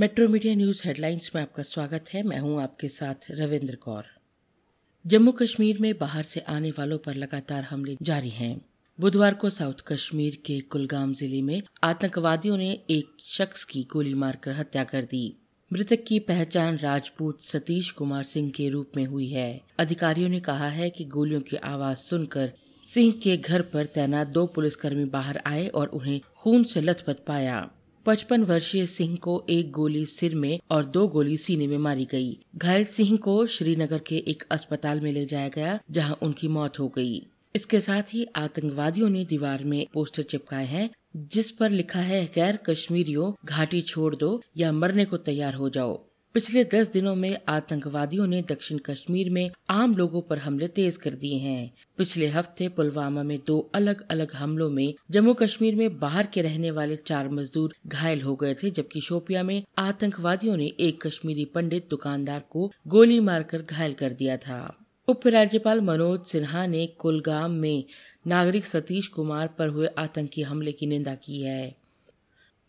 Metro media news headlines में आपका स्वागत है। मैं हूँ आपके साथ रविंद्र कौर। जम्मू कश्मीर में बाहर से आने वालों पर लगातार हमले जारी हैं। बुधवार को साउथ कश्मीर के कुलगाम ज़िले में आतंकवादियों ने एक शख्स की गोली मारकर हत्या कर दी। मृतक की पहचान राजपूत सतीश कुमार सिंह के रूप में हुई है। अधिकारियों ने कहा है कि गोलियों की आवाज़ सुनकर सिंह के घर पर तैनात दो पुलिसकर्मी बाहर आए और उन्हें खून से लथपथ पाया। पचपन वर्षीय सिंह को एक गोली सिर में और दो गोली सीने में मारी गई। घायल सिंह को श्रीनगर के एक अस्पताल में ले जाया गया, जहाँ उनकी मौत हो गई। इसके साथ ही आतंकवादियों ने दीवार में पोस्टर चिपकाए हैं, जिस पर लिखा है गैर कश्मीरियों घाटी छोड़ दो या मरने को तैयार हो जाओ। पिछले दस दिनों में आतंकवादियों ने दक्षिण कश्मीर में आम लोगों पर हमले तेज कर दिए हैं। पिछले हफ़्ते पुलवामा में दो अलग अलग हमलों में जम्मू कश्मीर में बाहर के रहने वाले चार मजदूर घायल हो गए थे, जबकि शोपिया में आतंकवादियों ने एक कश्मीरी पंडित दुकानदार को गोली मारकर घायल कर दिया था। उप राज्यपाल मनोज सिन्हा ने कुलगाम में नागरिक सतीश कुमार पर हुए आतंकी हमले की निंदा की है।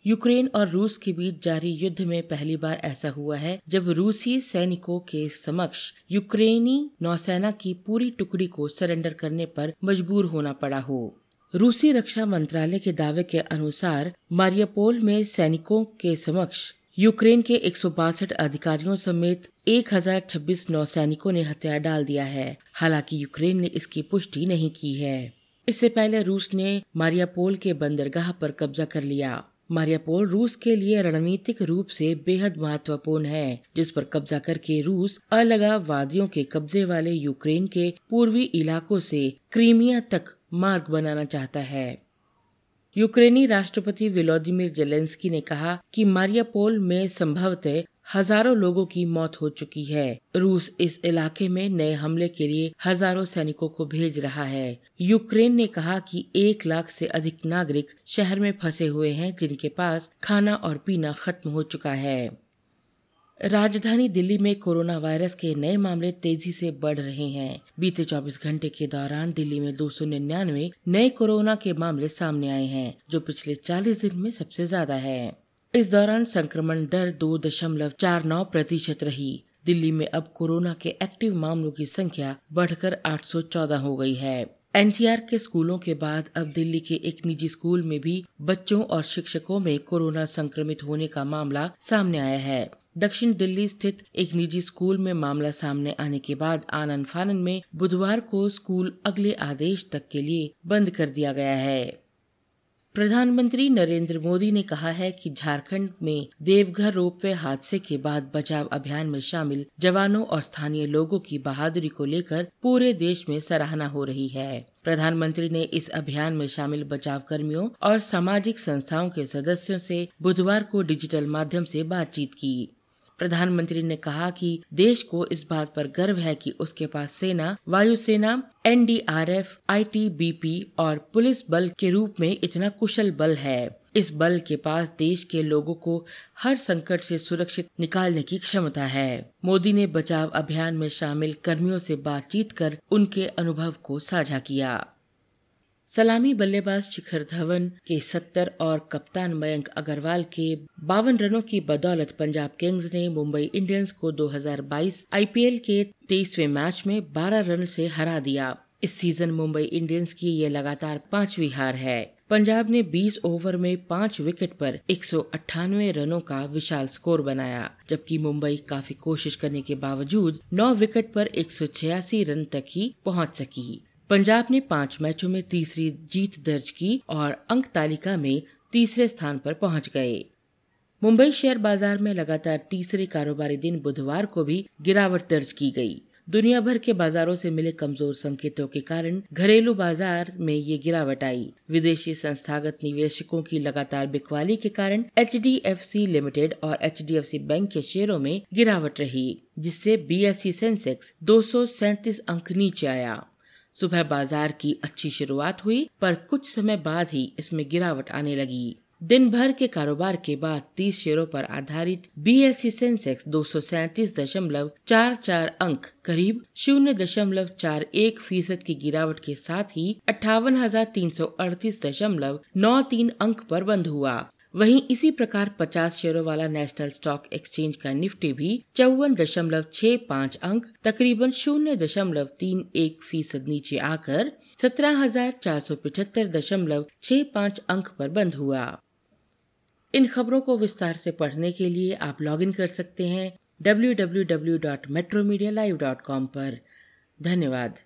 यूक्रेन और रूस के बीच जारी युद्ध में पहली बार ऐसा हुआ है, जब रूसी सैनिकों के समक्ष यूक्रेनी नौसेना की पूरी टुकड़ी को सरेंडर करने पर मजबूर होना पड़ा हो। रूसी रक्षा मंत्रालय के दावे के अनुसार मारियापोल में सैनिकों के समक्ष यूक्रेन के एक सौ बासठ अधिकारियों समेत 1026 नौसैनिकों ने हथियार डाल दिया है। हालाँकि यूक्रेन ने इसकी पुष्टि नहीं की है। इससे पहले रूस ने मारियापोल के बंदरगाह पर कब्जा कर लिया। मारियापोल रूस के लिए रणनीतिक रूप से बेहद महत्वपूर्ण है, जिस पर कब्जा करके रूस अलगाववादियों के कब्जे वाले यूक्रेन के पूर्वी इलाकों से क्रीमिया तक मार्ग बनाना चाहता है। यूक्रेनी राष्ट्रपति विलोदिमिर जेलेंस्की ने कहा कि मारियापोल में संभवतः हज़ारों लोगों की मौत हो चुकी है। रूस इस इलाके में नए हमले के लिए हज़ारों सैनिकों को भेज रहा है। यूक्रेन ने कहा कि एक लाख से अधिक नागरिक शहर में फंसे हुए हैं, जिनके पास खाना और पीना खत्म हो चुका है। राजधानी दिल्ली में कोरोना वायरस के नए मामले तेज़ी से बढ़ रहे हैं। बीते 24 घंटे के दौरान दिल्ली में दो सौ निन्यानवे नए कोरोना के मामले सामने आए हैं, जो पिछले 40 दिन में सबसे ज़्यादा है। इस दौरान संक्रमण दर दो दशमलव चार नौ प्रतिशत रही। दिल्ली में अब कोरोना के एक्टिव मामलों की संख्या बढ़कर 814 हो गई है। एनसीआर के स्कूलों के बाद अब दिल्ली के एक निजी स्कूल में भी बच्चों और शिक्षकों में कोरोना संक्रमित होने का मामला सामने आया है। दक्षिण दिल्ली स्थित एक निजी स्कूल में मामला सामने आने के बाद आनंद फानन में बुधवार को स्कूल अगले आदेश तक के लिए बंद कर दिया गया है। प्रधानमंत्री नरेंद्र मोदी ने कहा है कि झारखंड में देवघर रोपवे हादसे के बाद बचाव अभियान में शामिल जवानों और स्थानीय लोगों की बहादुरी को लेकर पूरे देश में सराहना हो रही है। प्रधानमंत्री ने इस अभियान में शामिल बचाव कर्मियों और सामाजिक संस्थाओं के सदस्यों से बुधवार को डिजिटल माध्यम से बातचीत की। प्रधानमंत्री ने कहा कि देश को इस बात पर गर्व है कि उसके पास सेना वायुसेना एनडीआरएफ, आईटीबीपी और पुलिस बल के रूप में इतना कुशल बल है। इस बल के पास देश के लोगों को हर संकट से सुरक्षित निकालने की क्षमता है। मोदी ने बचाव अभियान में शामिल कर्मियों से बातचीत कर उनके अनुभव को साझा किया। सलामी बल्लेबाज शिखर धवन के 70 और कप्तान मयंक अग्रवाल के बावन रनों की बदौलत पंजाब किंग्स ने मुंबई इंडियंस को 2022 आईपीएल के तेईसवे मैच में 12 रन से हरा दिया। इस सीज़न मुंबई इंडियंस की ये लगातार पांचवी हार है। पंजाब ने 20 ओवर में पाँच विकेट पर एक सौ अठानवे रनों का विशाल स्कोर बनाया, जबकि मुंबई काफ़ी कोशिश करने के बावजूद 9 विकेट पर एक सौ छियासी रन तक ही पहुँच सकी। पंजाब ने पाँच मैचों में तीसरी जीत दर्ज की और अंक तालिका में तीसरे स्थान पर पहुँच गए। मुंबई शेयर बाज़ार में लगातार तीसरे कारोबारी दिन बुधवार को भी गिरावट दर्ज की गई। दुनिया भर के बाजारों से मिले कमज़ोर संकेतों के कारण घरेलू बाज़ार में ये गिरावट आई। विदेशी संस्थागत निवेशकों की लगातार बिकवाली के कारण एचडीएफसी लिमिटेड और एचडीएफसी बैंक के शेयरों में गिरावट रही, जिससे बीएससी सेंसेक्स दो सौ सैंतीस अंक नीचे आया। सुबह बाज़ार की अच्छी शुरुआत हुई, पर कुछ समय बाद ही इसमें गिरावट आने लगी। दिन भर के कारोबार के बाद 30 शेयरों पर आधारित बी एस सी सेंसेक्स दो दशमलव चार चार अंक, करीब शून्य दशमलव चार एक फ़ीसद की गिरावट के साथ ही अट्ठावन हज़ार तीन सौ अड़तीस दशमलव नौ तीन अंक पर बंद हुआ। वहीं इसी प्रकार 50 शेयरों वाला नेशनल स्टॉक एक्सचेंज का निफ्टी भी चौवन दशमलव छह पाँच अंक, तकरीबन शून्य दशमलव तीन एक फ़ीसद नीचे आकर सत्रह हज़ार चार सौ पिछहत्तर दशमलव छह पाँच अंक पर बंद हुआ। इन खबरों को विस्तार से पढ़ने के लिए आप लॉगिन कर सकते हैं www.metromedialive.com पर। धन्यवाद।